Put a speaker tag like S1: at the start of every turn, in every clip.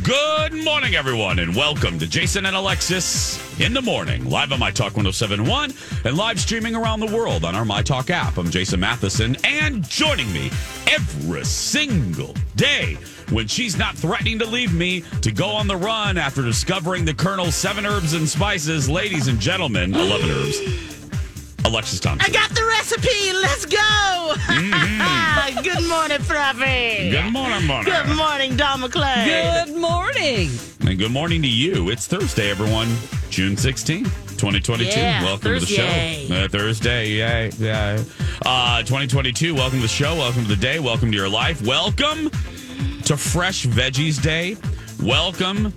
S1: Good morning, everyone, and welcome to Jason and Alexis in the morning, live on My Talk 1071 and live streaming around the world on our My Talk app. I'm Jason Matheson, and joining me every single day when she's not threatening to leave me to go on the run after discovering the Colonel's seven herbs and spices, ladies and gentlemen, 11 herbs. Alexis Thompson.
S2: I got the recipe. Let's go. Good morning, Fluffy.
S1: Good morning, morning.
S2: Good morning, Don McClay.
S3: Good morning.
S1: And good morning to you. It's Thursday, everyone. June 16th, 2022.
S2: Yeah,
S1: welcome to the show. Uh, Thursday, yay, yeah. Uh, 2022, welcome to the show. Welcome to the day. Welcome to your life. Welcome to Fresh Veggies Day. Welcome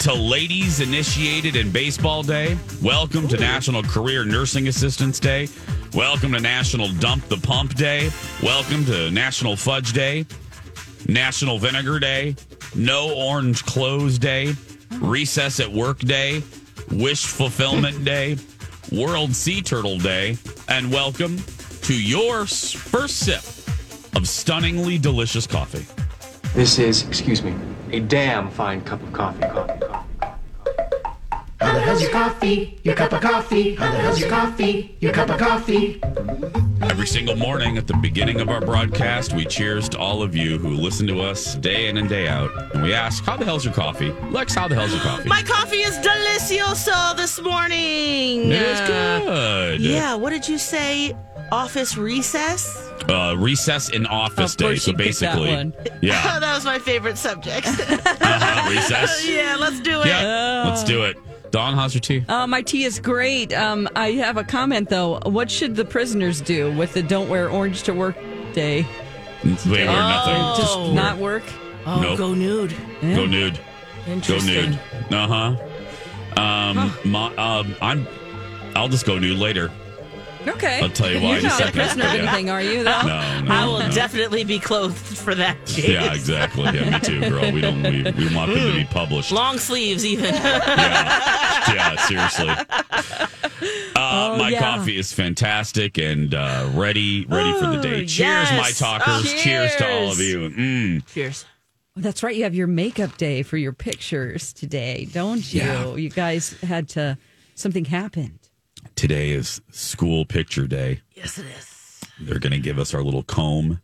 S1: to Ladies Initiated in Baseball Day. Welcome to National Career Nursing Assistance Day. Welcome to National Dump the Pump Day. Welcome to National Fudge Day. National Vinegar Day, No Orange Clothes Day, Recess at Work Day, Wish Fulfillment Day, World Sea Turtle Day, and welcome to your first sip of stunningly delicious coffee.
S4: This is, excuse me, a damn fine cup of coffee. Coffee, coffee. coffee, coffee.
S5: How the hell's your coffee? Your cup of coffee? How the hell's your coffee? Your cup of coffee?
S1: Every single morning at the beginning of our broadcast, we cheers to all of you who listen to us day in and day out. And we ask, How the hell's your coffee? Lex, how the hell's your coffee?
S2: My coffee is delicioso this morning.
S1: It is
S2: Uh,
S1: good.
S2: Yeah, what did you say? Office recess?
S1: Uh, recess in office
S3: Of
S1: day. So
S3: you that
S1: basically,
S3: one.
S1: yeah.
S2: that was my favorite subject.
S1: Uh-huh, recess.
S2: yeah, let's do it.
S1: Yeah, let's do it. Dawn, how's your tea?
S3: Uh, my tea is great. Um, I have a comment though. What should the prisoners do with the "Don't wear orange to work" day?
S1: We wear nothing.
S3: Just
S2: Oh.
S3: not work.
S2: Oh,
S1: Nope.
S2: go nude.
S1: Go nude. Go nude. Uh huh. Um, my, um, I'm. I'll just go nude later.
S3: Okay.
S1: I'll tell you why
S3: You're
S1: in a
S3: not a prisoner of
S1: Yeah.
S3: anything, are you? Though?
S1: No, no.
S2: I will
S1: no.
S2: definitely be clothed for that case.
S1: Yeah, exactly. Yeah, me too, girl. We don't. We, we want them to be published.
S2: Long sleeves, even.
S1: Yeah, yeah. Seriously. Uh, my
S3: yeah.
S1: coffee is fantastic and uh, ready, ready for the day.
S2: Ooh,
S1: Cheers, my talkers.
S2: Oh,
S1: cheers. to all of you. Mm.
S2: Cheers.
S3: That's right. You have your makeup day for your pictures today, don't you?
S1: Yeah.
S3: You guys had to. Something happened.
S1: Today is school picture day.
S2: Yes, it is.
S1: They're going to give us our little comb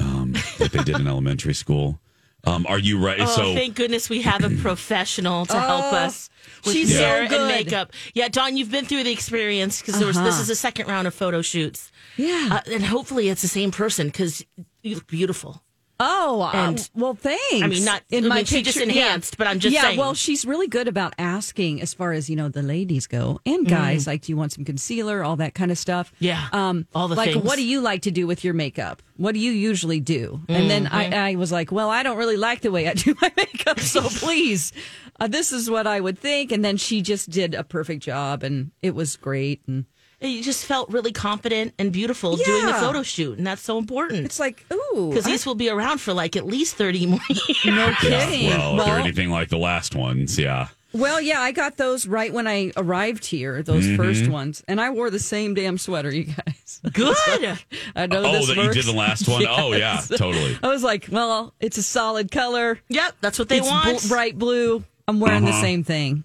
S1: um, that they did in elementary school. Um, are you ready?
S2: Oh,
S1: so
S2: thank goodness we have a professional to help us with
S3: she's so
S2: hair and
S3: good.
S2: makeup. Yeah, Dawn, you've been through the experience because this
S3: Uh-huh.
S2: is the second round of photo shoots.
S3: Yeah.
S2: Uh, and hopefully it's the same person because you look beautiful.
S3: Oh,
S2: And-
S3: uh, well, thanks.
S2: I mean, not-
S3: in
S2: I
S3: my
S2: mean, she just
S3: picture-
S2: enhanced, but I'm just
S3: yeah.
S2: saying.
S3: Well, she's really good about asking as far as you know the ladies go and guys. Like, do you want some concealer, all that kind of stuff?
S2: Mm. Yeah,
S3: Um,
S2: all the
S3: like,
S2: things.
S3: what do you like to do with your makeup? What do you usually do? And then
S2: Mm-hmm.
S3: I, I was like, well, I don't really like the way I do my makeup, so please, uh, this is what I would think. And then she just did a perfect job, and it was great. And
S2: you just felt really confident and beautiful doing the photo shoot, and that's so important.
S3: it's like, ooh,
S2: Because these will be around for like at least 30 more years.
S3: no
S1: yeah,
S3: kidding.
S1: well, if they're anything like the last ones, yeah.
S3: Well, yeah, I got those right when I arrived here, those
S1: Mm-hmm.
S3: first ones. And I wore the same damn sweater, you guys.
S2: Good.
S3: I know
S1: Oh,
S3: this
S1: that you did the last one? Oh, yeah, totally.
S3: I was like, well, it's a solid color.
S2: Yep, that's what they
S3: it's
S2: want.
S3: bl- bright blue. I'm wearing
S1: Uh-huh.
S3: the same thing.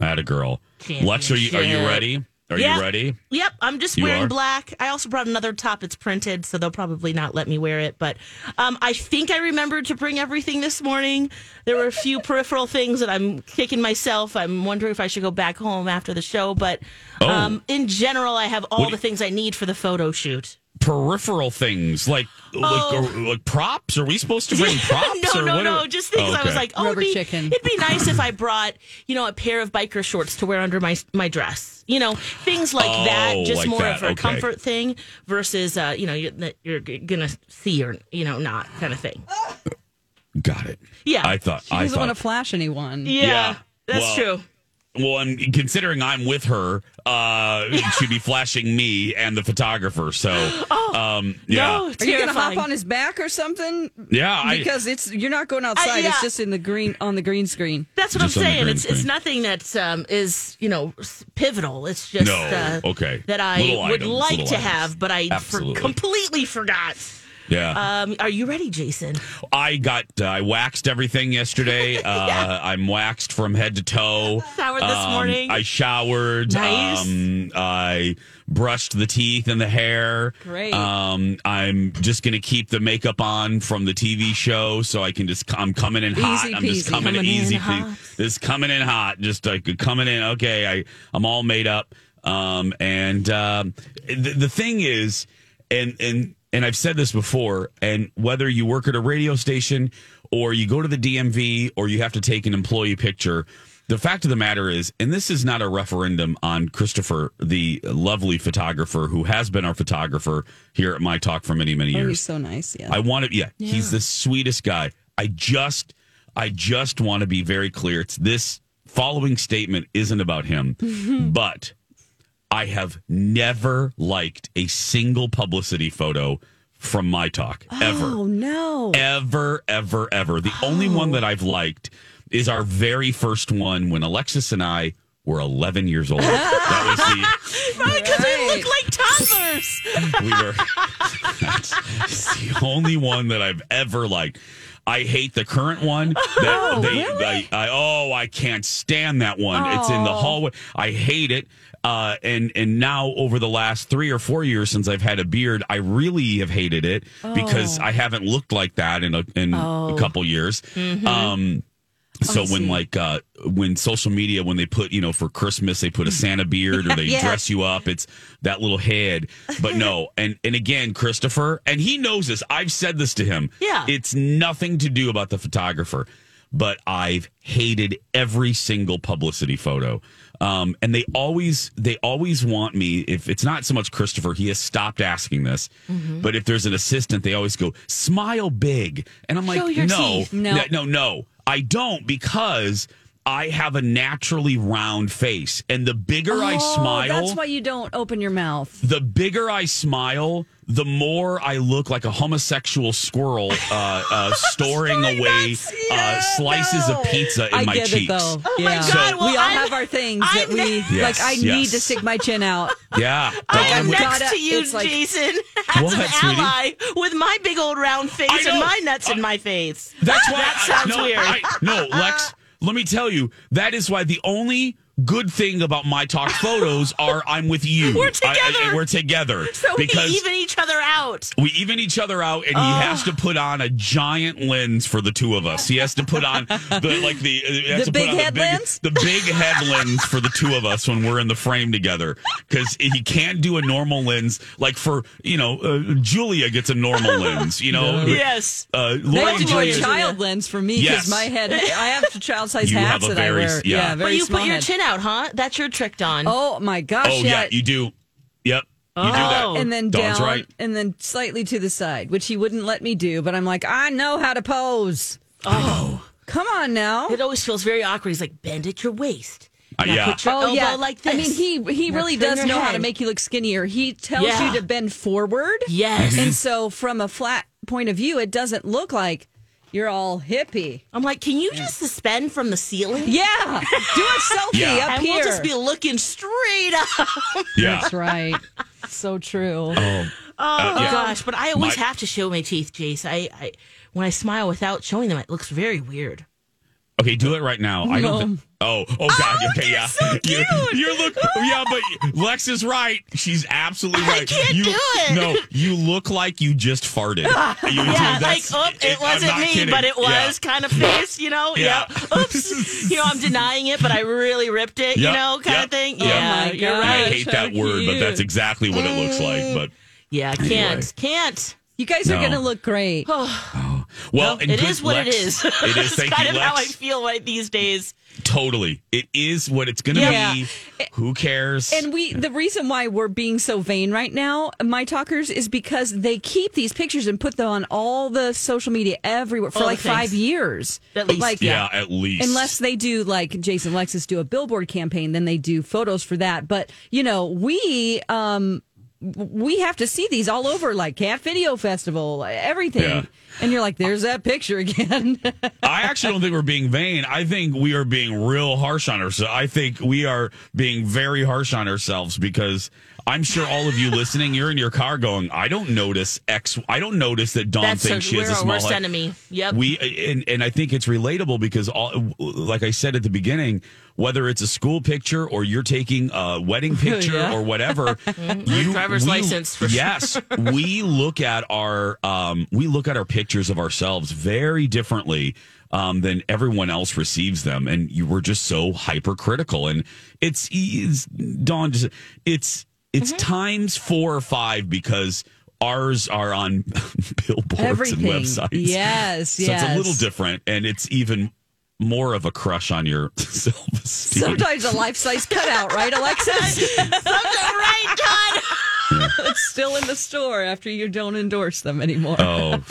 S1: I had a girl. Lex, are you, are you ready? Are
S2: Yeah.
S1: you ready?
S2: Yep, I'm just
S1: You
S2: wearing
S1: are?
S2: black. I also brought another top. It's printed, so they'll probably not let me wear it. But um, I think I remembered to bring everything this morning. There were a few peripheral things that I'm kicking myself. I'm wondering if I should go back home after the show. But
S1: Oh.
S2: um, in general, I have all
S1: What
S2: the things I need for the photo shoot.
S1: Peripheral things like
S2: Oh.
S1: like, or- like props. Are we supposed to bring props?
S2: no,
S1: or
S2: no,
S1: what
S2: no.
S1: are-
S2: Just things I was like, oh,
S3: Rubber
S2: it'd be,
S3: chicken.
S2: it'd be nice if I brought, you know, a pair of biker shorts to wear under my my dress. You know, things like
S1: Oh,
S2: that. Just
S1: like
S2: more
S1: that,
S2: of a
S1: okay.
S2: comfort thing versus, uh, you know, you're, that you're gonna see or you know not kind of thing.
S1: Got it.
S2: Yeah.
S1: I thought.
S3: She
S1: I
S3: doesn't
S1: thought.
S3: want to flash anyone.
S2: Yeah,
S1: Yeah.
S2: that's
S1: Well,
S2: true.
S1: Well, and considering I'm with her, uh, she'd be flashing me and the photographer. So, um, yeah,
S2: Oh, No,
S3: Are you going to hop on his back or something?
S1: yeah. I,
S3: Because it's you're not going outside.
S2: yeah.
S3: It's just in the green on the green screen.
S2: That's what
S1: Just
S2: I'm saying.
S1: green
S2: It's it's nothing that um, is you know pivotal. It's just
S1: No,
S2: uh,
S1: okay.
S2: that I
S1: Little
S2: would
S1: items,
S2: like to
S1: items.
S2: have, but I for- completely forgot.
S1: Yeah.
S2: Um, are you ready, Jason?
S1: I got. Uh, I waxed everything yesterday. Uh, I'm waxed from head to toe.
S2: Showered this
S1: Um,
S2: morning?
S1: I showered.
S2: Nice.
S1: Um, I brushed the teeth and the hair.
S3: Great.
S1: Um, I'm just gonna keep the makeup on from the TV show, so I can just. I'm coming in hot.
S3: Easy
S1: I'm just coming,
S2: Coming in
S1: easy.
S2: hot.
S1: Just coming in hot. Just like coming in. Okay, I I'm all made up. Um, and um, the, the thing is, and and and I've said this before, and whether you work at a radio station or you go to the DMV or you have to take an employee picture, the fact of the matter is, and this is not a referendum on Christopher, the lovely photographer who has been our photographer here at My Talk for many many
S3: Oh,
S1: years.
S3: he's so nice. Yeah.
S1: I want to, yeah, he's the sweetest guy. I just, I just want to be very clear. It's this following statement isn't about him, but I have never liked a single publicity photo from my talk ever.
S3: oh no.
S1: Ever, ever, ever. The only one that oh. I've liked is our very first one when Alexis and I were 11 years old. that was the
S2: because we
S3: Right.
S2: look like toddlers.
S1: we were that's the only one that I've ever liked. I hate the current one. That they, oh, I, I, oh, I can't stand that one. It's in the oh. hallway. I hate it. Uh, and and now over the last three or four years since I've had a beard, I really have hated it because I haven't looked like that in a in a couple years. Um, so when like uh when social media when they put you know for christmas they put a santa beard or they
S2: Yeah.
S1: dress you up it's that little head but no and and again christopher and he knows this i've said this to him
S2: Yeah.
S1: it's nothing to do about the photographer but i've hated every single publicity photo um and they always they always want me if it's not so much christopher he has stopped asking this
S2: Mm-hmm.
S1: but if there's an assistant they always go smile big and i'm like no
S2: teeth."
S3: No.
S1: no no I don't because I have a naturally round face, and the bigger I
S3: Oh,
S1: smile,
S3: That's why you don't open your mouth.
S1: the bigger I smile, the more I look like a homosexual squirrel uh, uh, storing away uh, slices of pizza in
S3: I
S1: my
S3: get
S1: cheeks.
S3: it though.
S2: Oh my
S3: yeah.
S2: God, well,
S3: we all
S2: I'm-
S3: have our things that
S2: I'm-
S3: we
S1: Yes,
S3: like. I
S1: yes.
S3: need to stick my chin out.
S1: Yeah, I'm
S2: next
S3: gotta-
S2: to you,
S3: like-
S2: Jason, as
S1: What,
S2: an
S1: sweetie?
S2: ally with my big old round face and my nuts in my face.
S1: That's why
S2: That
S1: I-
S2: sounds
S1: no,
S2: weird.
S1: I- no, Lex. Let me tell you, that is why the only good thing about my talk photos are I'm with you.
S2: We're
S1: I- I-
S2: together.
S1: we're together
S2: So
S1: because
S2: we even each other out.
S1: we even each other out, and he has to put on a giant lens for the two of us. He has to put on the like the he has
S3: The
S1: to put
S3: big
S1: on
S3: head
S1: the big,
S3: lens?
S1: the big head lens for the two of us when we're in the frame together because he can't do a normal lens. Like for you know, uh, Julia gets a normal lens. You know,
S2: Yes.
S1: Uh,
S3: They
S1: Lori
S3: have
S1: and
S3: more
S1: Julia-
S3: child lens for me because
S1: Yes.
S3: my head. I have child size
S1: You
S3: hats
S1: have a
S3: that
S1: very-
S3: I wear.
S1: yeah.
S3: very
S2: But you
S3: small
S2: put your
S3: head.
S2: chin out, huh? That's your trick, Dawn.
S3: Oh my gosh!
S1: Oh yeah, you do. Yep, you do
S2: Oh.
S1: that.
S3: and then
S1: Dawn's
S3: down,
S1: right.
S3: and then slightly to the side, which he wouldn't let me do. But I'm like, I know how to pose. Oh, come on now.
S2: It always feels very awkward. He's like, bend at your waist.
S1: Uh, yeah.
S2: Put your
S3: Oh
S2: elbow
S3: yeah,
S2: like this.
S3: I mean, he he
S2: Now
S3: really does
S2: your
S3: know how to make you look skinnier. He tells
S2: Yeah.
S3: you to bend forward.
S2: Yes.
S3: and so from a flat point of view, it doesn't look like you're all hippie.
S2: I'm like, can you just suspend from the ceiling?
S3: Yeah, do a selfie
S1: Yeah.
S3: up
S2: and
S3: here.
S2: we'll just be looking straight up.
S1: Yeah.
S3: That's right. So true.
S1: Um, oh,
S2: Oh
S1: yeah.
S2: gosh, but I always
S1: My-
S2: have to show my teeth, Jace. I, I when I smile without showing them, it looks very weird.
S1: Okay, do it right now. I don't. Th- oh, oh God. Oh, okay, yeah. You, you look. Yeah, but Lex is right. She's absolutely right.
S2: can't
S1: you,
S2: do it.
S1: No, you look like you just farted. You-
S2: Yeah, like, oh, it
S1: I'm
S2: wasn't me,
S1: kidding.
S2: but it was
S1: Yeah.
S2: kind of face, you know?
S1: Yeah.
S2: Yep. Oops. you know, I'm denying it, but I really ripped it, you know, kind
S1: yep,
S2: of thing.
S1: yep.
S2: Yeah,
S3: Oh my
S2: you're
S3: God.
S1: I hate that
S3: How
S1: word, but that's exactly what it looks like. Mm. But
S2: Yeah, can't,
S1: Anyway.
S2: can't.
S3: You guys are going to look great.
S1: well, and
S2: it
S1: good
S2: is what
S1: Lex- It is.
S2: It's
S1: Thank
S2: kind
S1: you,
S2: of how I feel right these days.
S1: Totally, it is what it's going to
S3: Yeah.
S1: be. Who cares?
S3: And we, the reason why we're being so vain right now, my talkers, is because they keep these pictures and put them on all the social media everywhere for
S2: All
S3: like five years.
S2: At least,
S3: like,
S1: yeah, at least
S3: Unless they do like Jason Lexus do a billboard campaign, then they do photos for that. But you know, we um we have to see these all over like Cat Video Festival, everything.
S1: Yeah.
S3: And you're like, there's that picture again.
S1: I actually don't think we're being vain. I think we are being real harsh on ourselves. I think we are being very harsh on ourselves because I'm sure all of you listening, you're in your car going, I don't notice X. I don't notice that Dawn
S2: That's
S1: thinks
S2: a,
S1: she
S2: we're
S1: has a
S2: our
S1: small
S2: worst
S1: head.
S2: enemy. Yep.
S1: We and, and I think it's relatable because all like I said at the beginning, whether it's a school picture or you're taking a wedding picture
S3: Yeah.
S1: or whatever, you
S2: driver's
S1: we-
S2: license, for sure.
S1: yes, we look at our um, we look at our pictures of ourselves very differently um, than everyone else receives them, and you were just so hypercritical. And it's, it's Dawn, just it's it's
S2: Mm-hmm.
S1: times four or five because. Ours are on billboards
S3: Everything.
S1: and websites.
S3: Yes,
S1: So it's a little different, and it's even more of a crush on your self esteem.
S3: Sometimes a life size cutout, right, Alexis?
S2: right, Todd.
S3: it's still in the store after you don't endorse them anymore.
S1: Oh,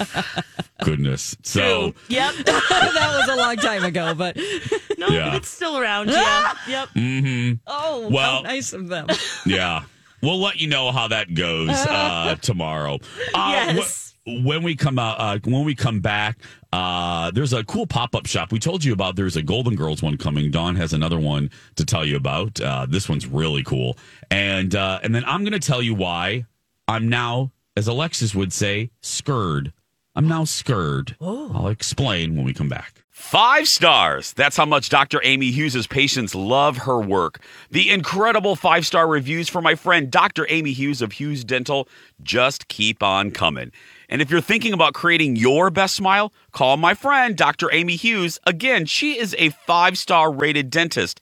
S1: goodness. So,
S2: Yep.
S3: that was a long time ago, but
S2: No,
S1: Yeah.
S2: it's still around. Yeah. Yep. Mm-hmm.
S3: oh,
S1: Well-
S3: how nice of them.
S1: yeah. We'll let you know how that goes uh, tomorrow. Uh,
S2: Yes.
S1: wh- when we come out, uh, when we come back, uh, there's a cool pop up shop we told you about. There's a Golden Girls one coming. Dawn has another one to tell you about. Uh, this one's really cool, and uh, and then I'm going to tell you why I'm now, as Alexis would say, scared. I'm now scared. I'll explain when we come back.
S6: Five stars. That's how much Dr. Amy Hughes' patients love her work. The incredible five star reviews for my friend Dr. Amy Hughes of Hughes Dental just keep on coming. And if you're thinking about creating your best smile, call my friend Dr. Amy Hughes. Again, she is a five star rated dentist.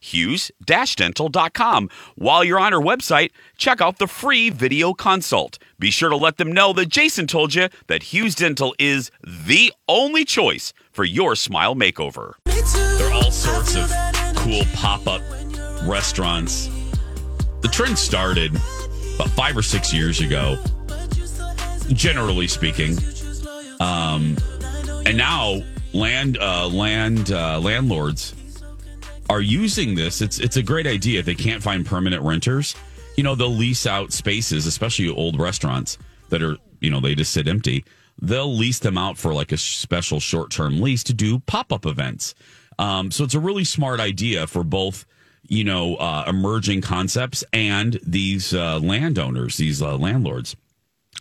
S6: hughes-dental.com. While you're on our website, check out the free video consult. Be sure to let them know that Jason told you that Hughes Dental is the only choice for your smile makeover.
S1: There are all sorts of cool pop up restaurants. The trend started about five or six years ago, generally speaking. Um, and now land uh, land uh, landlords are using this. It's it's a great idea. If they can't find permanent renters, you know, they'll lease out spaces, especially old restaurants that are, you know, they just sit empty. They'll lease them out for like a special short term lease to do pop up events. Um, so it's a really smart idea for both, you know, uh, emerging concepts and these uh, landowners, these uh, landlords.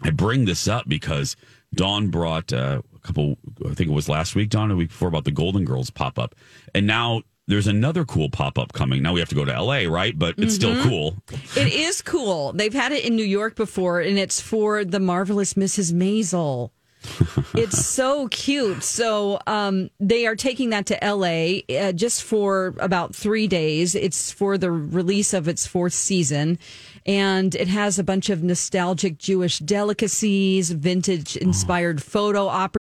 S1: I bring this up because Dawn brought uh, a couple, I think it was last week, Dawn, a week before, about the Golden Girls pop up. And now there's another cool pop up coming. Now we have to go to LA, right? But it's still cool.
S3: It is cool. They've had it in New York before, and it's for the marvelous Mrs. Maisel. it's so cute. So um, they are taking that to LA uh, just for about three days. It's for the release of its fourth season. And it has a bunch of nostalgic Jewish delicacies, vintage inspired photo opportunities.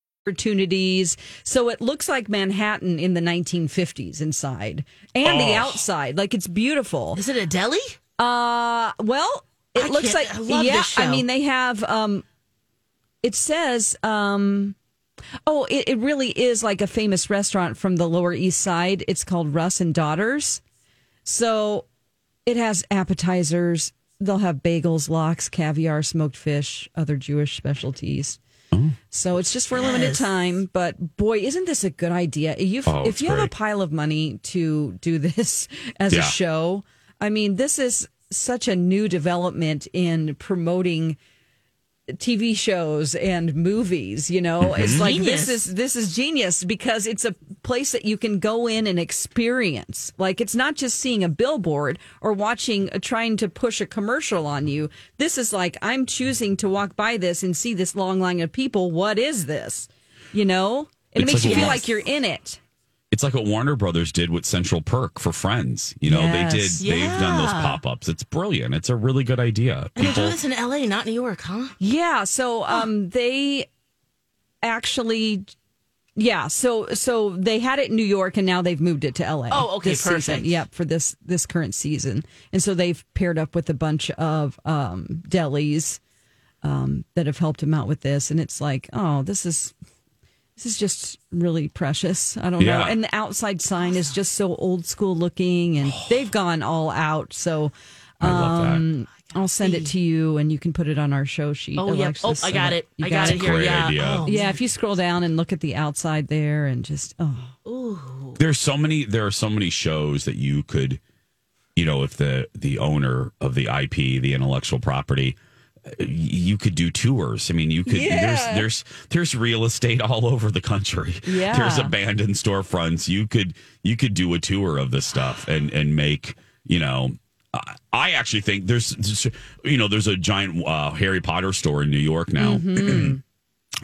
S3: opportunities. So it looks like Manhattan in the 1950s inside and the
S2: Oh.
S3: outside. Like it's beautiful.
S2: Is it a deli?
S3: Uh, well, it
S2: I
S3: looks like
S2: I
S3: yeah. I mean, they have um, it says um, oh, it, it really is like a famous restaurant from the Lower East Side. It's called Russ and Daughters. So it has appetizers. They'll have bagels, lox, caviar, smoked fish, other Jewish specialties. So it's just for a limited
S2: Yes.
S3: time, but boy, isn't this a good idea? If
S1: Oh,
S3: if you have a pile of money to do this as
S1: Yeah.
S3: a show, I mean, this is such a new development in promoting TV shows and movies, you know. It's like
S2: Genius.
S3: this is this is genius because it's a place that you can go in and experience. Like it's not just seeing a billboard or watching uh, trying to push a commercial on you. This is like I'm choosing to walk by this and see this long line of people. What is this? You know? It
S1: It's
S3: makes
S1: like
S3: you feel like you're in it.
S1: It's like what Warner Brothers did with Central Perk for Friends. You know, they did.
S3: Yes.
S1: They've done those pop ups. It's brilliant. It's a really good idea.
S2: And they're doing this in LA, not New York, huh?
S3: Yeah, so um they actually yeah, so so they had it in New York and now they've moved it to LA.
S2: Oh, okay,
S3: this season. Yep, for this this current season. And so they've paired up with a bunch of um delis um that have helped him out with this and it's like, oh, this is this is just really precious. I don't know. And the outside sign is just so old school looking and they've gone all out. So
S1: I love that.
S3: um, I'll send it to you, and you can put it on our show sheet.
S2: Oh, yeah. Oh, I got it.
S3: you
S2: I got
S3: guys-
S2: it here.
S1: Great
S2: yeah.
S1: idea.
S2: Oh,
S3: Yeah, if you scroll down and look at the outside there, and just oh,
S2: Ooh.
S1: There's so many. There are so many shows that you could, you know, if the the owner of the IP, the intellectual property, you could do tours. I mean, you could.
S3: Yeah.
S1: There's there's there's real estate all over the country.
S3: Yeah.
S1: There's abandoned storefronts. You could you could do a tour of this stuff and and make you know. I- actually think there's, you know, there's a giant uh, Harry Potter store in New York now.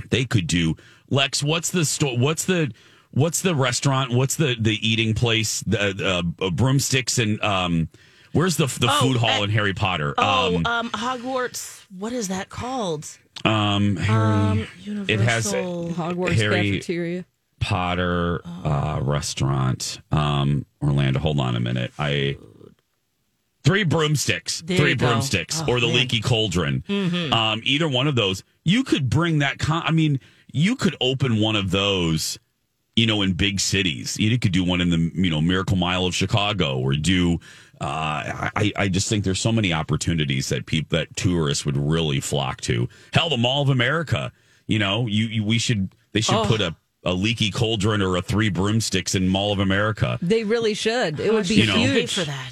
S1: they could do Lex. What's the store? What's the what's the restaurant? What's the the eating place? The uh, broomsticks and um, where's the the
S2: Oh,
S1: food hall
S2: at-
S1: in Harry Potter?
S2: Oh,
S1: um,
S2: um, Hogwarts. What is that called?
S1: um, Harry.
S2: Um,
S1: it has
S2: Universal-
S3: Hogwarts
S1: Harry
S3: cafeteria.
S1: Potter uh, restaurant. Um, Orlando. Hold on a minute. I. Three broomsticks,
S2: There
S1: three broomsticks,
S2: Oh,
S1: or the
S2: man.
S1: leaky cauldron.
S2: Mhm.
S1: Um, either one of those, you could bring that. Con- I mean, you could open one of those, you know, in big cities. You could do one in the you know Miracle Mile of Chicago, or do. Uh, I I just think there's so many opportunities that people that tourists would really flock to. Hell, the Mall of America. You know, you, you we should they should
S3: Oh.
S1: put a. A leaky cauldron or a three broomsticks in Mall of America.
S3: They really should. It would be
S1: You know.
S3: huge.
S2: For that.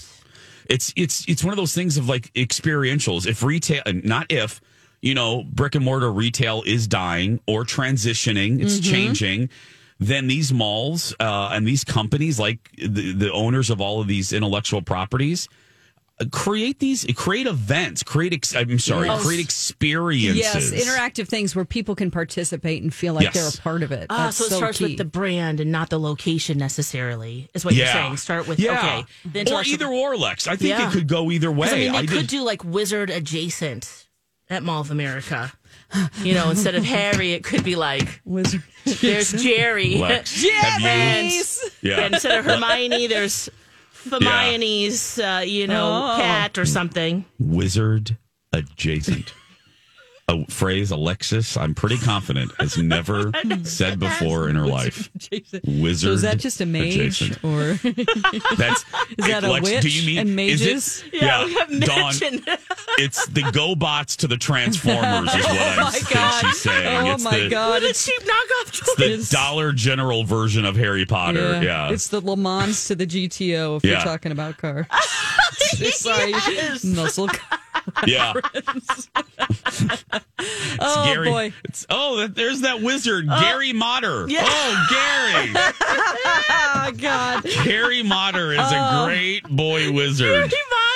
S1: it's it's it's one of those things of like experientials. If retail, not if, you know, brick and mortar retail is dying or transitioning, it's
S3: Mm-hmm.
S1: changing. Then these malls uh, and these companies, like the, the owners of all of these intellectual properties, uh, create these, create events, create. Ex- I'm sorry,
S3: Yes.
S1: create experiences.
S3: Yes, interactive things where people can participate and feel like
S1: Yes.
S3: they're a part of it.
S2: Ah,
S3: That's
S2: so it
S3: so
S2: starts
S3: key.
S2: with the brand and not the location necessarily. Is what you're saying. Start with
S1: yeah.
S2: okay, the
S1: or either or, Lex. I think
S2: Yeah.
S1: it could go either way.
S2: I mean, they
S1: I
S2: could
S1: did-
S2: do like Wizard adjacent at Mall of America. You know, instead of Harry, it could be like
S3: Wizard.
S2: there's Jerry.
S1: Lex, have
S2: and,
S1: Yeah.
S2: and instead of Hermione, there's Hermione's, uh, you know,
S3: Oh.
S2: cat or something.
S1: wizard adjacent. A phrase Alexis, I'm pretty confident, has never said before in her life. Wizard.
S3: So is that just a mage
S1: adjacent.
S3: or
S1: That's
S3: Is that a
S1: Lex, Do you mean
S3: and
S1: is
S3: mages?
S1: it?
S2: Yeah, we have
S1: Dawn. It's the GoBots to the Transformers, is what I
S3: Oh my
S1: think
S3: God.
S1: she's saying.
S3: Oh
S1: it's
S3: my
S1: the,
S3: God.
S2: the
S3: It's,
S2: cheap knockoff
S1: It's
S2: The.
S1: Dollar General version of Harry Potter.
S3: yeah,
S1: Yeah.
S3: it's the Le Mans to the GTO if
S1: Yeah.
S3: you're talking about car. Sorry,
S2: Yes.
S3: muscle car.
S1: yeah.
S3: Oh
S1: Gary.
S3: boy.
S1: It's, oh, there's that wizard, oh. Gary Motter.
S2: yeah.
S1: Oh, Gary.
S3: Oh God.
S1: Gary Motter is a oh. great boy wizard.
S2: Harry Potter.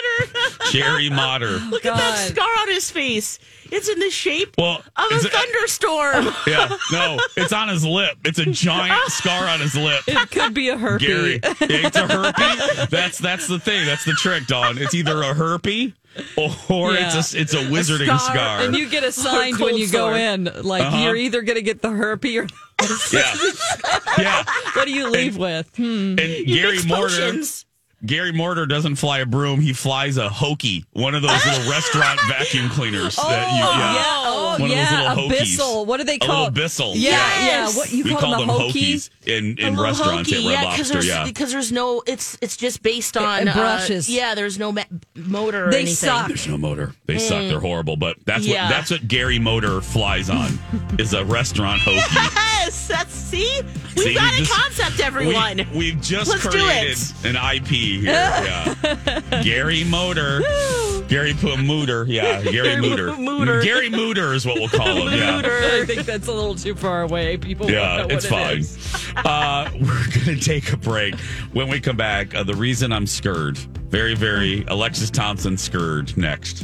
S1: Jerry Motter.
S2: Look at that scar on his face. It's in the shape
S1: Well,
S2: of a
S1: it-
S2: thunderstorm.
S1: Yeah, no, it's on his lip. It's a giant scar on his lip.
S3: It could be a herpes.
S1: Gary, it's a herpy. That's that's the thing. That's the trick, Dawn. It's either a herpy or
S3: Yeah.
S1: it's a it's a wizarding
S2: scar.
S1: scar.
S3: And you get assigned when you go in. Like
S1: Uh-huh.
S3: you're either going to get the herpes or
S1: yeah, yeah.
S3: what do you leave with? Hmm.
S1: And Gary
S2: Mixed
S1: Mortar,
S2: potions.
S1: Gary Mortar doesn't fly a broom. He flies a hokey, one of those little restaurant vacuum cleaners. that you, yeah.
S3: yeah. Oh,
S1: One of those
S3: yeah.
S1: little
S3: a
S1: hokies.
S3: Bissell. What are they
S1: A
S3: called?
S1: little Bissell.
S3: Yeah,
S2: Yes.
S3: yeah. What you
S1: we
S3: call,
S1: call
S3: them?
S1: them hokies in,
S2: A
S1: in restaurants
S2: hokey,
S1: at Red
S2: yeah, because
S1: Lobster.
S2: there's
S1: Yeah,
S2: because there's no it's it's just based on
S3: And
S2: uh,
S3: brushes.
S2: yeah, there's no ma- motor. Or
S3: They
S2: anything.
S3: suck.
S1: There's no motor. They suck. They're horrible. But that's
S2: Yeah.
S1: what that's what Gary Motor flies on is a restaurant hokey.
S2: Yes, that's see, we've
S1: See,
S2: got
S1: we
S2: a
S1: just-
S2: concept, everyone.
S1: We, have just
S2: Let's do
S1: created
S2: it.
S1: an IP here. Yeah. Gary Motor. Gary Mooter. Yeah,
S2: Gary
S1: Mooter.
S2: Mooter.
S1: Gary Mooter is what we'll call him. Yeah.
S3: I think that's a little too far away. People won't
S1: Yeah,
S3: know what
S1: it's
S3: it
S1: fine.
S3: is.
S1: Uh, we're going to take a break. When we come back, uh, the reason I'm scared, very, very Alexis Thompson scared next.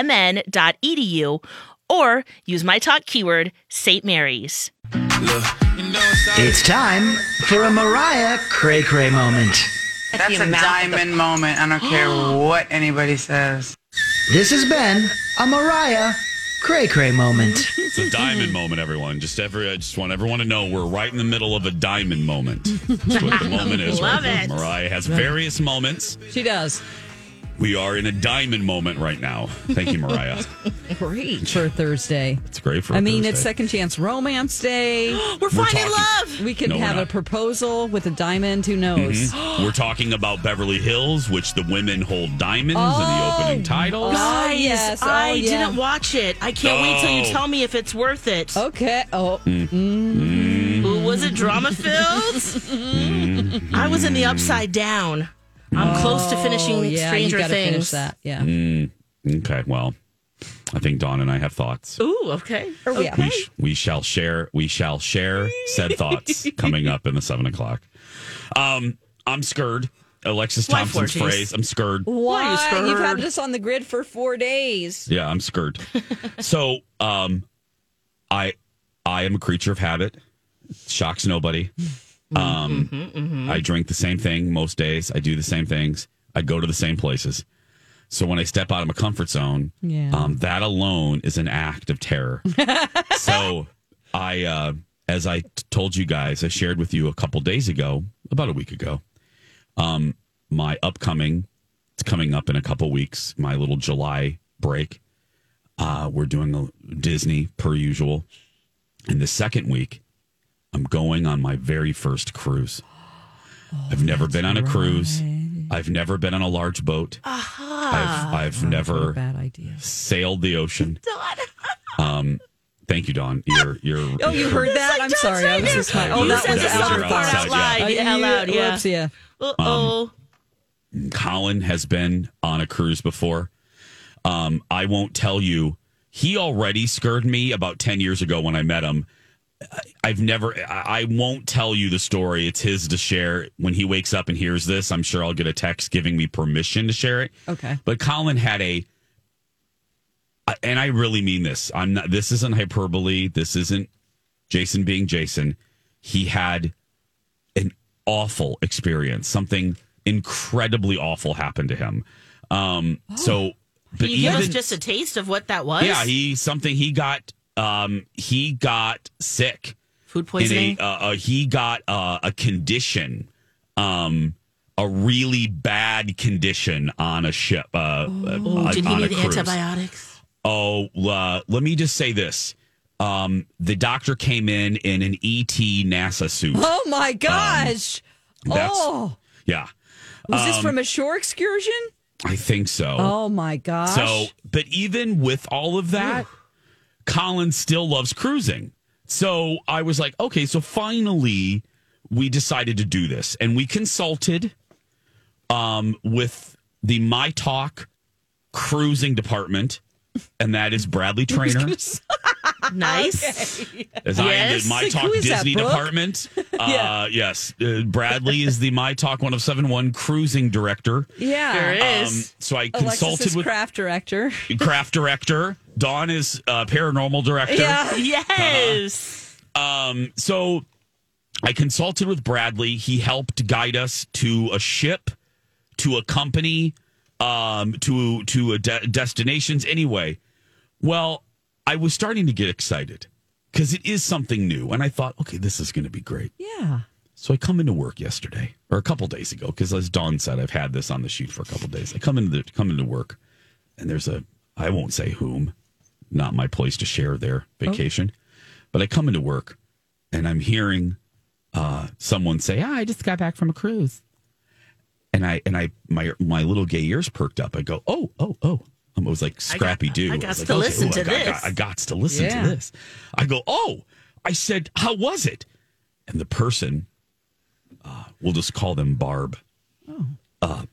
S2: smumn.edu or use my talk keyword, St. Mary's.
S5: It's time for a Mariah Cray Cray moment.
S7: That's a diamond moment. I don't care what anybody says.
S5: This has been a Mariah Cray Cray moment.
S1: It's a diamond moment, everyone. Just every, I just want everyone to know we're right in the middle of a diamond moment. That's what the moment is.
S2: Love
S1: right
S2: it.
S1: Mariah has various moments.
S3: She does.
S1: We are in a diamond moment right now. Thank you, Mariah.
S3: Great for Thursday.
S1: It's great for.
S3: I
S1: a
S3: mean,
S1: Thursday.
S3: it's Second Chance Romance Day.
S2: We're finding
S1: talking-
S2: love.
S3: We can
S1: No,
S3: have a proposal with a diamond. Who knows?
S1: Mhm. We're talking about Beverly Hills, which the women hold diamonds in the oh, opening titles.
S2: Guys,
S3: yes. Oh,
S2: I
S3: yeah.
S2: didn't watch it. I can't wait till you
S1: Oh.
S2: tell me if it's worth it.
S3: Okay. Oh, mm. Mm.
S2: Ooh, was it drama filled? Mm-hmm. I was in the upside down. I'm close to finishing
S3: oh, yeah.
S2: Stranger
S3: you
S2: Things.
S3: finish that. Yeah.
S1: Mm, okay, well, I think Dawn and I have thoughts.
S2: Ooh, okay.
S3: Or we-
S2: okay.
S1: We, sh- we shall share. We shall share said thoughts coming up in the seven o'clock. Um, I'm scared. Alexis Thompson's phrase. I'm scared.
S3: Why?
S2: scared?
S3: You've had this on the grid for four days.
S1: Yeah, I'm scared. so, um, I I am a creature of habit. Shocks nobody. Um, I drink the same thing most days. I do the same things. I go to the same places. So when I step out of my comfort zone,
S3: Yeah.
S1: um, that alone is an act of terror. so I, uh, as I t- told you guys, I shared with you a couple days ago, about a week ago, um, my upcoming, it's coming up in a couple weeks, my little July break. Uh, we're doing a Disney per usual. And the second week, I'm going on my very first cruise. I've never been on a cruise. I've never been on a large boat.
S2: Aha.
S1: I've I've never
S3: bad idea.
S1: sailed the ocean. Um, thank you, Dawn. You're you're.
S3: Oh, you heard that? I'm sorry. I was just like, oh, that was
S1: that was
S3: out
S1: your
S3: loud.
S1: outside,
S2: out loud. Yeah, out loud, yeah.
S3: Whoops, yeah.
S2: Uh oh.
S1: Colin has been on a cruise before. Um, I won't tell you. He already scared me about 10 years ago when I met him. I- I've never, I I won't tell you the story. It's his to share. When he wakes up and hears this, I'm sure I'll get a text giving me permission to share it.
S3: Okay.
S1: But Colin had a, and I really mean this. I'm not, this isn't hyperbole. This isn't Jason being Jason. He had an awful experience. Something incredibly awful happened to him. Um, so, but
S2: Can you give us just a taste of what that was?
S1: yeah, he something he got. Um, he got sick.
S2: Food poisoning.
S1: a, uh, uh, he got uh, a condition, um, a really bad condition on a ship. Uh,
S2: Oh,
S1: uh,
S2: did he need antibiotics?
S1: Oh, uh, let me just say this. Um, the doctor came in in an ET NASA suit.
S3: Oh my gosh.
S1: that's-
S3: oh,
S1: Yeah,
S3: was this
S1: Um,
S3: from a shore excursion?
S1: I think so.
S3: Oh my gosh.
S1: So, but even with all of that, Colin still loves cruising. So I was like, okay, so finally we decided to do this and we consulted um, with the My Talk cruising department, and that is Bradley Trainer.
S2: Nice.
S1: As I am the My Talk
S2: who is that,
S1: Disney
S2: Brooke?
S1: department.
S3: Yeah.
S1: Uh, yes. Uh, Bradley is the My Talk 1071 cruising director.
S3: Yeah.
S2: Sure
S1: Um,
S2: is.
S1: so I
S3: Alexis
S1: consulted
S3: is
S1: with
S3: craft director.
S1: craft director. Dawn is uh, paranormal director.
S3: Yeah.
S2: yes.
S1: Um, so I consulted with Bradley. He helped guide us to a ship, to a company, um, to to a de- destinations. Anyway, well, I was starting to get excited because it is something new, and I thought, okay, this is going to be great.
S3: Yeah.
S1: So I come into work yesterday or a couple days ago because, as Dawn said, I've had this on the sheet for a couple days. I come into the, come into work, and there's a I won't say whom, not my place to share their vacation, but I come into work, and I'm hearing uh, someone say, ah, "I just got back from a cruise," and I and I my my little gay ears perked up. I go, "Oh, oh, oh." I was like Scrappy Doo.
S2: I
S1: was
S2: gots
S1: like,
S2: to
S1: okay,
S2: listen
S1: ooh,
S2: to
S1: I got,
S2: this.
S1: got- I got to listen
S3: Yeah.
S1: to this. I go, oh, I said, how was it? And the person, uh, we'll just call them Barb. Uh,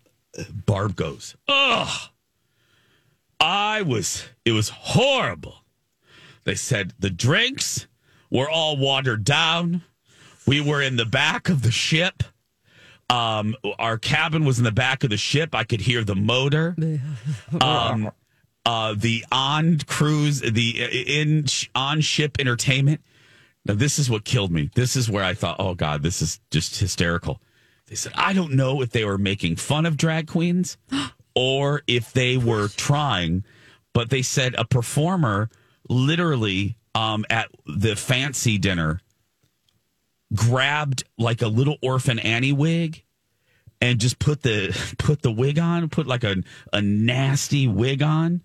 S1: Barb goes, ugh, I was, it was horrible. They said the drinks were all watered down. We were in the back of the ship. Um, our cabin was in the back of the ship. I could hear the motor. Um, uh, the on cruise, the in on ship entertainment. Now, this is what killed me. This is where I thought, oh God, this is just hysterical. They said, I don't know if they were making fun of drag queens or if they were trying, but they said a performer literally um, at the fancy dinner grabbed like a little orphan Annie wig and just put the put the wig on, put like a a nasty wig on,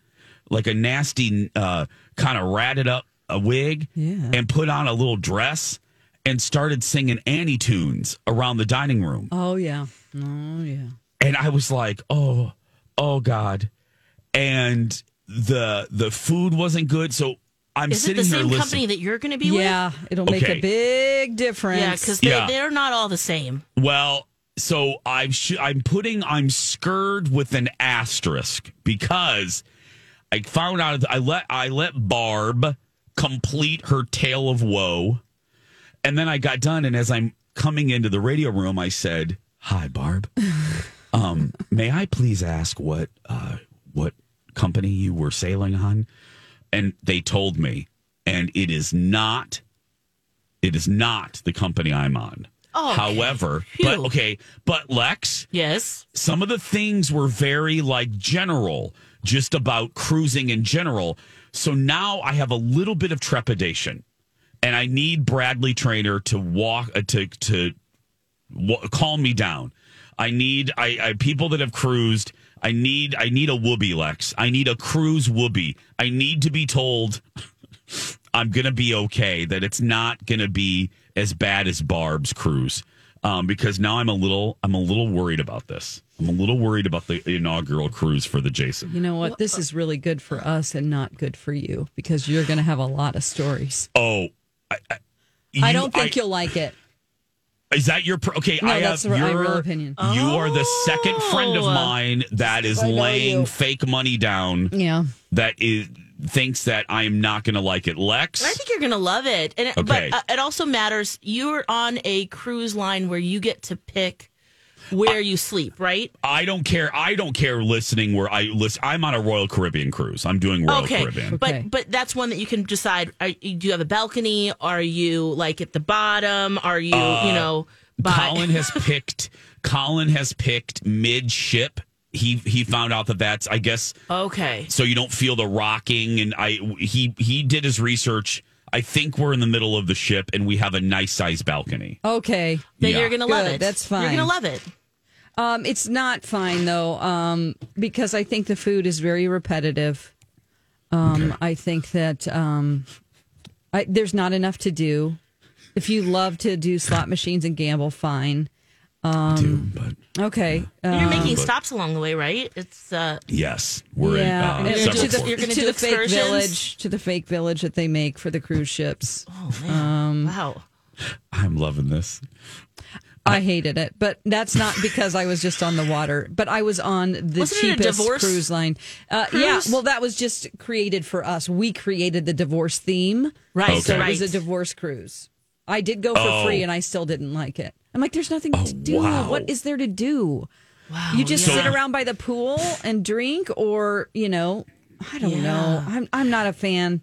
S1: like a nasty uh, kind of ratted up a wig,
S3: Yeah.
S1: and put on a little dress and started singing Annie tunes around the dining room.
S3: Oh yeah. Oh yeah.
S1: And I was like, oh, oh God. And the the food wasn't good. So I'm
S2: Is it
S1: sitting
S2: the
S1: here
S2: same
S1: listening.
S2: company that you're going to be with?
S3: Yeah, it'll make
S1: Okay.
S3: a big difference.
S2: Yeah, because they,
S1: Yeah.
S2: they're not all the same.
S1: Well, so I'm sh- I'm putting I'm scared with an asterisk because I found out I let I let Barb complete her tale of woe, and then I got done. And as I'm coming into the radio room, I said, "Hi, Barb. um, may I please ask what uh, what company you were sailing on?" And they told me, and it is not. It is not the company I'm on.
S2: Oh.
S1: However,
S2: Phew.
S1: but okay, but Lex,
S2: Yes.
S1: some of the things were very like general, just about cruising in general. So now I have a little bit of trepidation, and I need Bradley Trainer to walk uh, to to wa- calm me down. I need I, I people that have cruised. I need I need a whoopee, Lex. I need a cruise whoopee. I need to be told I'm gonna be okay. That it's not gonna be as bad as Barb's cruise. um, because now I'm a little I'm a little worried about this. I'm a little worried about the inaugural cruise for the Jason.
S3: You know what? This is really good for us and not good for you because you're going to have a lot of stories.
S1: Oh, I, I,
S3: I don't think
S1: I-
S3: you'll like it.
S1: Is that your pr- okay?
S3: No,
S1: I
S3: that's
S1: have your
S3: real opinion.
S1: You are the second friend of
S2: Oh.
S1: mine that is
S3: I
S1: laying
S3: you.
S1: fake money down.
S3: Yeah.
S1: That is thinks that I am not going to like it. Lex,
S2: I think you're going to love it. And it,
S1: Okay.
S2: but uh, it also matters you're on a cruise line where you get to pick where you sleep, right?
S1: I don't care. I don't care listening where I listen. I'm on a Royal Caribbean cruise. I'm doing Royal
S2: okay.
S1: Caribbean.
S2: But but that's one that you can decide are, do you have a balcony? Are you like at the bottom? Are you,
S1: Uh,
S2: you know, by
S1: Colin has picked. Colin has picked midship. He he found out that that's I guess
S2: Okay.
S1: so you don't feel the rocking and I he he did his research. I think we're in the middle of the ship and we have a nice size balcony.
S3: Okay.
S2: Then
S1: Yeah.
S2: you're going to love it.
S3: that's fine.
S2: You're going to love it.
S3: Um, it's not fine though, um, because I think the food is very repetitive. Um, I think that um, I, there's not enough to do. If you love to do slot machines and gamble, fine. Um, okay.
S2: You're
S3: um,
S2: making stops along the way, right? It's uh
S1: Yes, we're
S3: yeah,
S1: in uh,
S3: and
S2: you're to the- you're gonna do
S3: the fake village, to the fake village that they make for the cruise ships.
S2: oh man. wow.
S1: I'm loving this.
S3: I hated it, but that's not because I was just on the water. But I was on the
S2: Wasn't
S3: cheapest cruise line. Uh, yeah, well, that was just created for us. We created the divorce theme,
S2: Right,
S3: So it was a divorce cruise. I did go for
S1: Oh.
S3: free, and I still didn't like it. I'm like, there's nothing oh, to do.
S1: wow.
S3: What is there to do?
S2: Wow.
S3: You just
S2: yeah.
S3: sit around by the pool and drink, or you know, I don't
S2: Yeah.
S3: know. I'm I'm not a fan.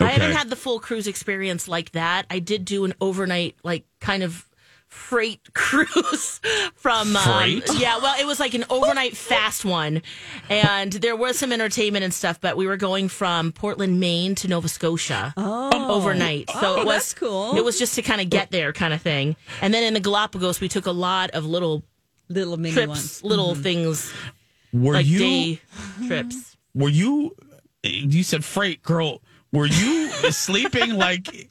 S2: I haven't had the full cruise experience like that. I did do an overnight, like kind of freight cruise from um,
S1: Freight?
S2: yeah well it was like an overnight fast one. And there was some entertainment and stuff but we were going from portland maine to nova scotia overnight. So
S3: Oh,
S2: it was
S3: that's cool.
S2: it was just to kind of get there kind of thing. And then in the galapagos we took a lot of little
S3: Little mini
S2: trips
S3: ones.
S2: little things
S1: Were
S2: like
S1: you
S2: day trips.
S1: Were you you said freight girl. Were you sleeping like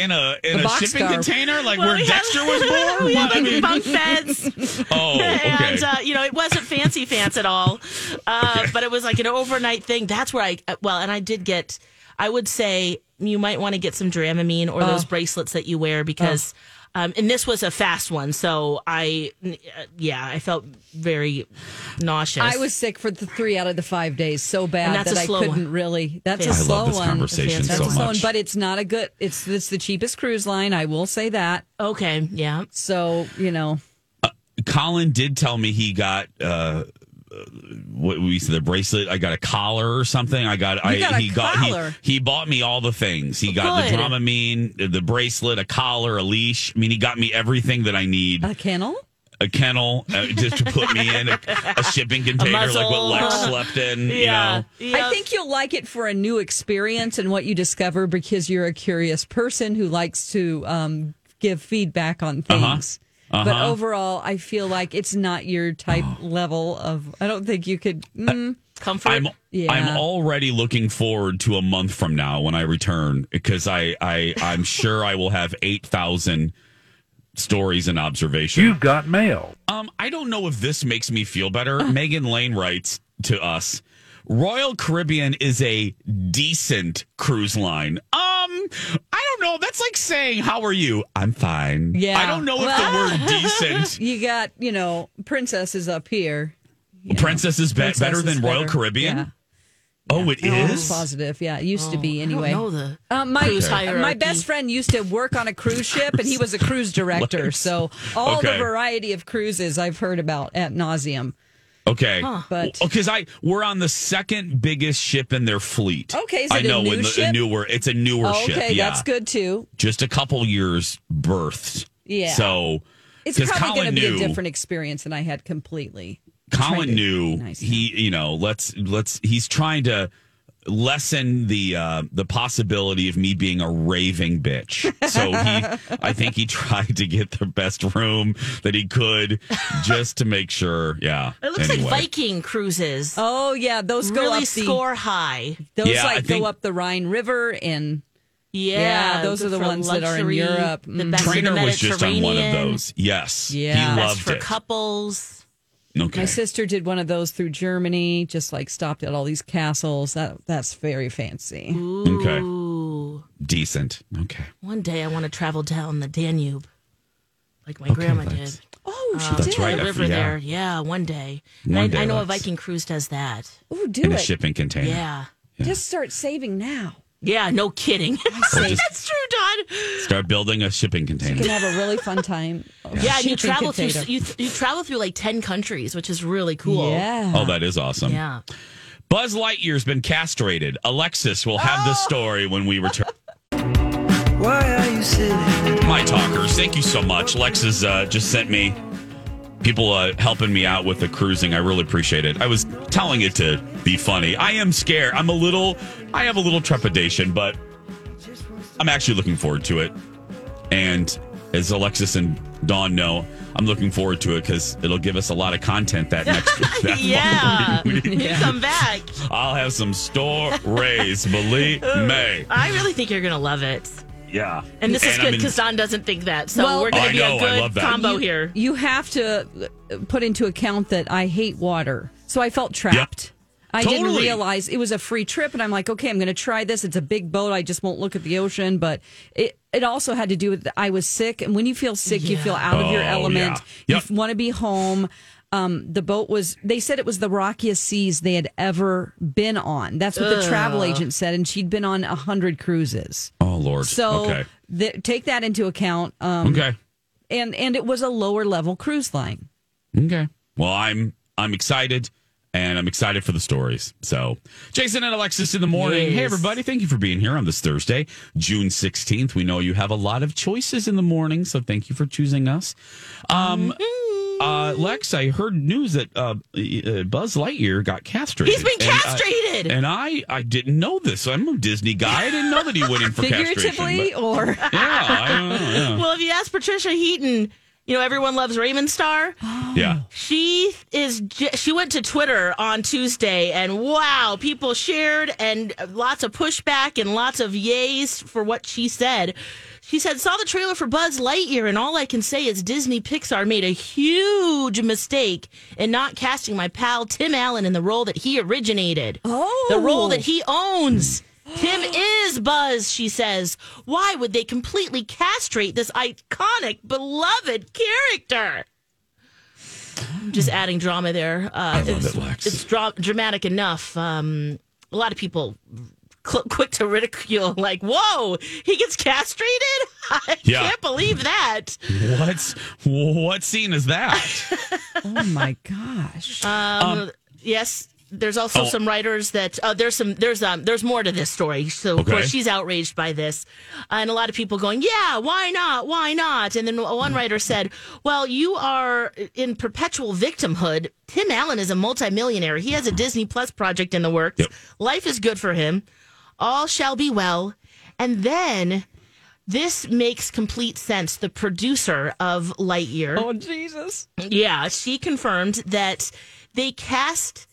S1: In a in
S3: A
S1: a, shipping
S3: boxcar.
S1: container like
S2: Well,
S1: where
S2: we had-
S1: Dexter was born?
S2: we had?
S1: I
S2: like
S1: mean-
S2: bunk beds
S1: oh, okay.
S2: and uh, you know it wasn't fancy pants at all uh, but it was like an overnight thing that's where i uh, well and i did get i would say you might want to get some dramamine or those bracelets that you wear because um, and this was a fast one so i uh, yeah i felt very nauseous
S3: I was sick for the three out of the five days, so bad
S2: that's
S3: that I couldn't
S2: one.
S3: really. That's a
S2: I
S1: I
S3: slow
S1: love this
S3: one.
S1: conversation
S2: That's
S1: so
S3: a slow one,
S1: much.
S3: but it's not a good. It's it's the cheapest cruise line. I will say that.
S2: okay yeah
S3: So you know,
S1: Colin did tell me he got uh uh, what we said the bracelet. I got a collar or something. I got. I
S3: got a
S1: he got he he bought me all the things. He got
S2: Good.
S1: the Dramamine, the bracelet, a collar, a leash. I mean, he got me everything that I need.
S3: a kennel.
S1: A kennel uh, just to put me in a, a shipping container like what. Lex slept in. You know.
S3: I think you'll like it for a new experience and what you discover because you're a curious person who likes to um, give feedback on
S1: Uh-huh.
S3: Things. But
S1: Uh-huh.
S3: overall, I feel like it's not your type level of. I don't think you could. Mm,
S2: comfort
S1: I'm
S3: Yeah.
S1: I'm already looking forward to a month from now when I return because I I I'm sure I will have eight thousand stories and observations.
S8: You've got mail.
S1: Um, I don't know if this makes me feel better. Megan Lane writes to us. Royal Caribbean is a decent cruise line. Um, I don't know. That's like saying, "How are you?" I'm fine.
S3: yeah.
S1: I don't know if
S3: Well,
S1: the word decent.
S3: You got you know princesses up here. You know,
S1: Princess is be-
S3: Princess
S1: better
S3: is
S1: than Royal. Caribbean.
S3: Yeah.
S1: Oh, it
S3: I'm
S1: is.
S3: positive. Yeah, it used to be
S2: I don't
S3: anyway.
S2: know the
S3: Um, my
S2: cruise
S3: my best friend used to work on a cruise ship, and he was a cruise director. So all the variety of cruises I've heard about at nauseum.
S1: Okay,
S3: But- oh,
S1: because I we're on the second biggest ship in their fleet.
S3: Okay, is
S1: I
S3: it a
S1: know
S3: new
S1: when the,
S3: ship?
S1: a newer. It's a newer
S3: Oh,
S1: ship.
S3: okay,
S1: Yeah,
S3: that's good too.
S1: just a couple years births.
S3: Yeah.
S1: So
S3: It's
S1: 'Cause
S3: probably going
S1: Colin
S3: to be a different experience than I had completely.
S1: Colin knew
S3: nice
S1: he, you know, let's let's. He's trying to lessen the uh, the possibility of me being a raving bitch. So he, I think he tried to get the best room that he could, just to make sure. Yeah.
S2: It looks
S1: Anyway.
S2: like Viking cruises.
S3: Oh yeah, those go
S2: really
S3: up the
S2: score high.
S3: those
S1: Yeah,
S3: like
S1: think-
S3: go up the Rhine River and
S2: Yeah,
S3: Yeah, those are the
S2: for
S3: ones that are in
S2: luxury,
S3: Europe.
S2: The
S3: Mm.
S2: best in
S1: Trainer
S2: the
S1: was just on one of those. Yes.
S3: Yeah.
S1: He
S2: Best
S1: loved
S2: for
S1: it.
S2: couples.
S1: Okay.
S3: My sister did one of those through Germany, just like stopped at all these castles. That that's very fancy.
S1: Okay. Decent. Okay.
S2: One day I want to travel down the Danube, like my grandma did.
S3: Oh, she
S2: uh,
S1: That's
S3: did.
S1: right.
S2: The river
S1: forgot.
S2: there, yeah. One day,
S1: One
S2: I,
S1: day,
S2: I know a Viking cruise does that.
S3: Ooh, do
S1: In a shipping container.
S2: Yeah,
S3: Just start saving now.
S2: Yeah. No kidding.
S3: say-
S2: That's true, Dawn.
S1: Start building a shipping container.
S3: You can have a really fun time.
S2: Yeah, and you
S3: Shipping
S2: travel through you, you travel through like ten countries, which is really cool.
S3: Yeah.
S1: Oh, that is awesome.
S2: yeah.
S1: Buzz Lightyear's been castrated. Alexis will have
S2: Oh.
S1: the story when we return.
S8: Why are you sitting?
S1: My talkers, thank you so much. Lex has uh, just sent me people uh, helping me out with the cruising. I really appreciate it. I was telling it to be funny. I am scared. I'm a little, I have a little trepidation, but I'm actually looking forward to it. And as Alexis and Dawn know, I'm looking forward to it because it'll give us a lot of content that next that
S2: Yeah.
S1: week.
S2: You come back.
S1: I'll have some store stories, believe me.
S2: I really think you're gonna love it.
S1: Yeah.
S2: And this is
S1: And
S2: good
S1: I'm in-
S2: because Dawn doesn't think that. So
S3: Well-
S2: we're going to be
S1: know,
S2: a
S1: I
S2: good combo
S3: you,
S2: here.
S3: You have to uh, put into account that I hate water. So I felt trapped. I didn't realize it was a free trip, and I'm like, okay, I'm going to try this. It's a big boat. I just won't look at the ocean. But it, it also had to do with I was sick, and when you feel sick, you feel out of your
S1: Oh,
S3: element.
S1: yeah. Yep.
S3: You want to be home. Um, the boat was. They said it was the rockiest seas they had ever been on. That's what the travel agent said, and she'd been on a hundred cruises.
S1: Oh Lord.
S3: So
S1: okay.
S3: th- take that into account. Um,
S1: Okay.
S3: and and it was a lower level cruise line.
S1: Okay. Well, I'm I'm excited and I'm excited for the stories. So, Jason and Alexis in the morning. Hey everybody, thank you for being here on this Thursday, June 16th. We know you have a lot of choices in the morning, so thank you for choosing us. Um uh Lex, I heard news that uh, uh Buzz Lightyear got castrated.
S2: He's been
S1: And I-
S2: castrated.
S1: And I, I didn't know this. I'm a Disney guy. I didn't know that he went in for
S3: Figuratively,
S1: castration.
S3: or
S1: yeah, I don't know. Yeah.
S2: well, if you ask Patricia Heaton, you know everyone loves Raymond Star.
S1: yeah.
S2: She is. She went to Twitter on Tuesday, and wow, people shared and lots of pushback and lots of yays for what she said. She said, "Saw the trailer for Buzz Lightyear, and all I can say is Disney Pixar made a huge mistake in not casting my pal Tim Allen in the role that he originated,
S3: Oh.
S2: the role that he owns." Tim is Buzz, she says. Why would they completely castrate this iconic, beloved character? I'm just adding drama there. Uh,
S1: love
S2: it's,
S1: it, Lex.
S2: It's dra- dramatic enough. Um, a lot of people cl- quick to ridicule, like, "Whoa, he gets castrated! I
S1: Yeah.
S2: can't believe that."
S1: What's what scene is that?
S3: oh my gosh,
S2: Um, yes, there's also
S1: oh.
S2: some writers that uh, there's some there's um there's more to this story. So of
S1: Okay.
S2: course she's outraged by this, and a lot of people going, "Yeah, why not? Why not?" And then one writer said, "Well, you are in perpetual victimhood. Tim Allen is a multimillionaire. He has a Disney Plus project in the works.
S1: Yep.
S2: Life is good for him. All shall be well." And then. This makes complete sense. The producer of Lightyear,
S3: oh Jesus!
S2: yeah, she confirmed that they cast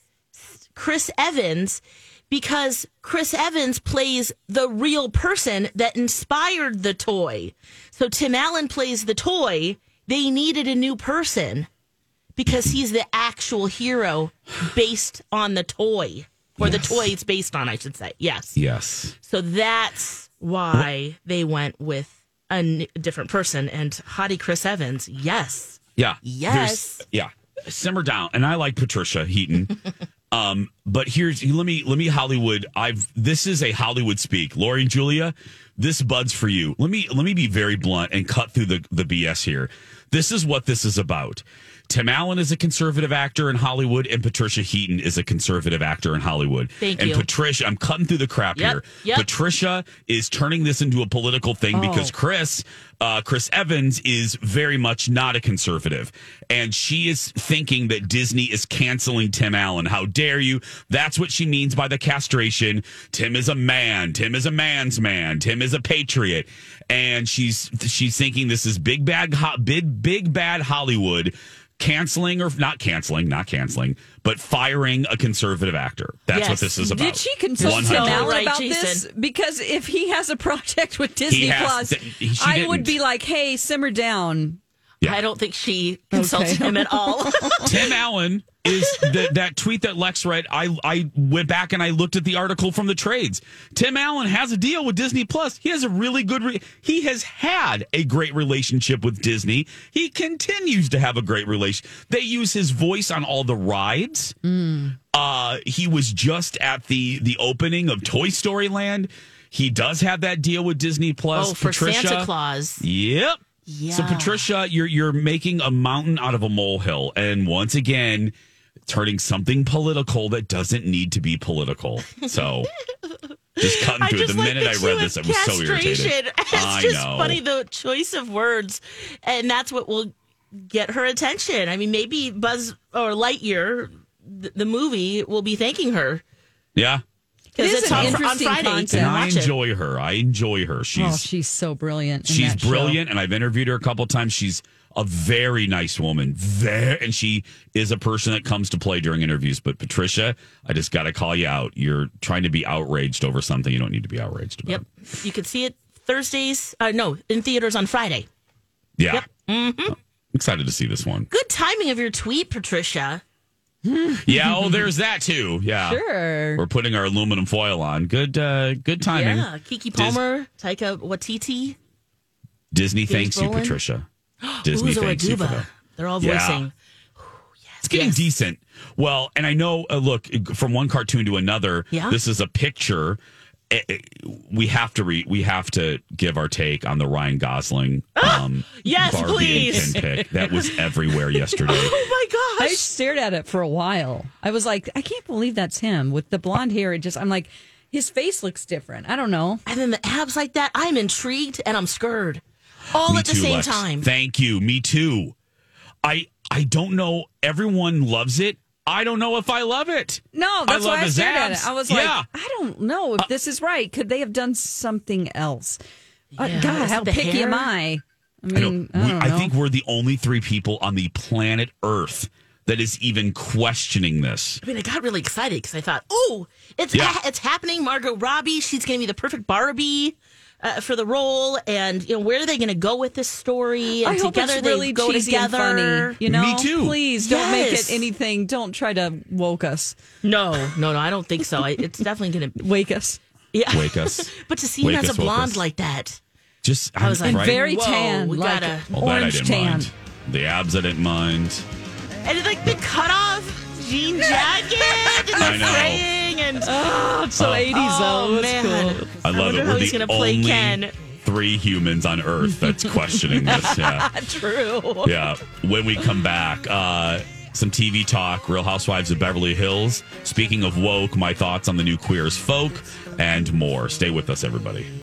S2: Chris Evans because Chris Evans plays the real person that inspired the toy. So Tim Allen plays the toy. They needed a new person because he's the actual hero based on the toy, or the
S1: Yes.
S2: toy it's based on, I should say. Yes.
S1: yes.
S2: So that's why they went with a n- different person. And Hottie Chris Evans, yes.
S1: Yeah.
S2: Yes.
S1: There's- Yeah. Simmer down. And I like Patricia Heaton. um, but here's let me let me Hollywood. I've this is a Hollywood speak. Lori and Julia, this buds for you. Let me let me be very blunt and cut through the, the BS here. This is what this is about. Tim Allen is a conservative actor in Hollywood, and Patricia Heaton is a conservative actor in Hollywood.
S2: Thank
S1: and
S2: you.
S1: Patricia, I'm cutting through the crap
S2: Yep,
S1: here.
S2: yep.
S1: Patricia is turning this into a political thing because Chris uh, Chris Evans is very much not a conservative. And she is thinking that Disney is canceling Tim Allen. How dare you? That's what she means by the castration. Tim is a man. Tim is a man's man. Tim is a patriot. And she's she's thinking this is big bad big big bad Hollywood canceling or not canceling, not canceling, but firing a conservative actor. That's what this is about.
S3: Did she consult
S1: 100.
S3: Tim Allen
S2: Right,
S3: about
S2: Jason.
S3: this? Because if he has a project with Disney
S1: has-
S3: Plus,
S1: th-
S3: I would be like, "Hey, simmer down."
S2: I don't think she consulted
S3: Okay.
S2: him at all.
S1: Tim Allen is the, that tweet that Lex read. I I went back and I looked at the article from the trades. Tim Allen has a deal with Disney Plus. He has a really good. Re- he has had a great relationship with Disney. He continues to have a great relation. They use his voice on all the rides. Uh, he was just at the the opening of Toy Story Land. He does have that deal with Disney Plus.
S2: oh, for
S1: Patricia,
S2: Santa Claus.
S1: Yep.
S2: Yeah.
S1: So Patricia, you're you're making a mountain out of a molehill, and once again, turning something political that doesn't need to be political. So just cutting through
S2: just
S1: The
S2: like
S1: minute I read this, I was so irritated.
S2: It's
S1: I
S2: just
S1: know.
S2: funny the choice of words, and that's what will get her attention. I mean, maybe Buzz or Lightyear, the movie, will be thanking her
S1: Yeah.
S2: Because
S3: It is
S2: it's
S3: an
S2: on, on Friday.
S3: Concept.
S1: And I
S2: watch it.
S1: enjoy her. I enjoy her. She's
S3: oh, she's so brilliant. in
S1: she's
S3: that show.
S1: brilliant, and I've interviewed her a couple times. She's a very nice woman. Very, and she is a person that comes to play during interviews. But Patricia, I just got to call you out. You're trying to be outraged over something you don't need to be outraged about.
S2: Yep, you can see it Thursdays. Uh, no, in theaters on Friday.
S1: Yeah.
S2: hmm
S1: Excited to see this one.
S2: Good timing of your tweet, Patricia.
S1: Yeah, oh, there's that too. Yeah.
S3: Sure.
S1: We're putting our aluminum foil on. Good uh good timing.
S2: Yeah, Keke Palmer, Taika Waititi,
S1: Disney
S2: James
S1: thanks you, Patricia. Disney
S2: Uzo
S1: thanks you for that.
S2: They're all
S1: Yeah.
S2: voicing.
S1: It's getting decent. Well, and I know, uh, look, from one cartoon to another,
S2: Yeah.
S1: this is a picture. Eh, eh, We have to re- we have to give our take on the Ryan Gosling um,
S2: Yes,
S1: Barbie
S2: please.
S1: and Ken pick. That was everywhere yesterday.
S2: Oh my gosh!
S3: I stared at it for a while. I was like, I can't believe that's him with the blonde hair. It just, I'm like, his face looks different. I don't know.
S2: And then the abs like that. I'm intrigued and I'm scared, all
S1: Me
S2: at the same
S1: Lex.
S2: time.
S1: Thank you. Me too. I I don't know. Everyone loves it. I don't know if I love it.
S3: No, that's
S1: I
S3: why
S1: love
S3: I
S1: his
S3: stared at
S1: abs.
S3: it. I was
S1: Yeah.
S3: like, I don't know if this is right. Could they have done something else? Uh,
S2: Yeah,
S3: God, how picky
S2: hair?
S3: am I? I
S1: I,
S3: mean,
S1: don't,
S3: I,
S1: we-
S3: don't
S1: I
S3: know.
S1: think we're the only three people on the planet Earth that is even questioning this.
S2: I mean, I got really excited because I thought, oh, it's
S1: Yeah.
S2: ha- it's happening. Margot Robbie, she's going to be the perfect Barbie uh, for the role, and you know where are they going to go with this story? And
S3: I hope
S2: together
S3: it's
S2: they
S3: really
S2: go
S3: cheesy
S2: together.
S3: and funny. You know,
S1: Me too.
S3: Please don't make it anything. Don't try to woke us,
S2: No, no, no, I don't think so. I, it's definitely going to.
S3: wake us.
S2: Yeah,
S1: Wake us.
S2: but to see him as
S1: us,
S2: a blonde like that,
S1: Just
S2: I was like,
S1: right?
S3: Very tan,
S2: we
S3: like
S2: gotta-
S1: Well, that I
S3: orange tan.
S1: mind. The abs I didn't mind.
S2: and like the cut off jean jacket and
S1: I
S2: the
S1: know.
S2: fraying and
S3: Oh, it's so
S1: Oh.
S3: 80s
S2: oh
S3: though. That's
S2: man,
S3: cool.
S1: I love
S2: wonder
S1: it. We're
S2: he's
S1: the
S2: gonna play
S1: only
S2: Ken.
S1: three humans on Earth that's questioning this. Yeah.
S3: True.
S1: Yeah. When we come back, uh, some TV talk, Real Housewives of Beverly Hills. Speaking of woke, my thoughts on the new Queer as Folk and more. Stay with us, everybody.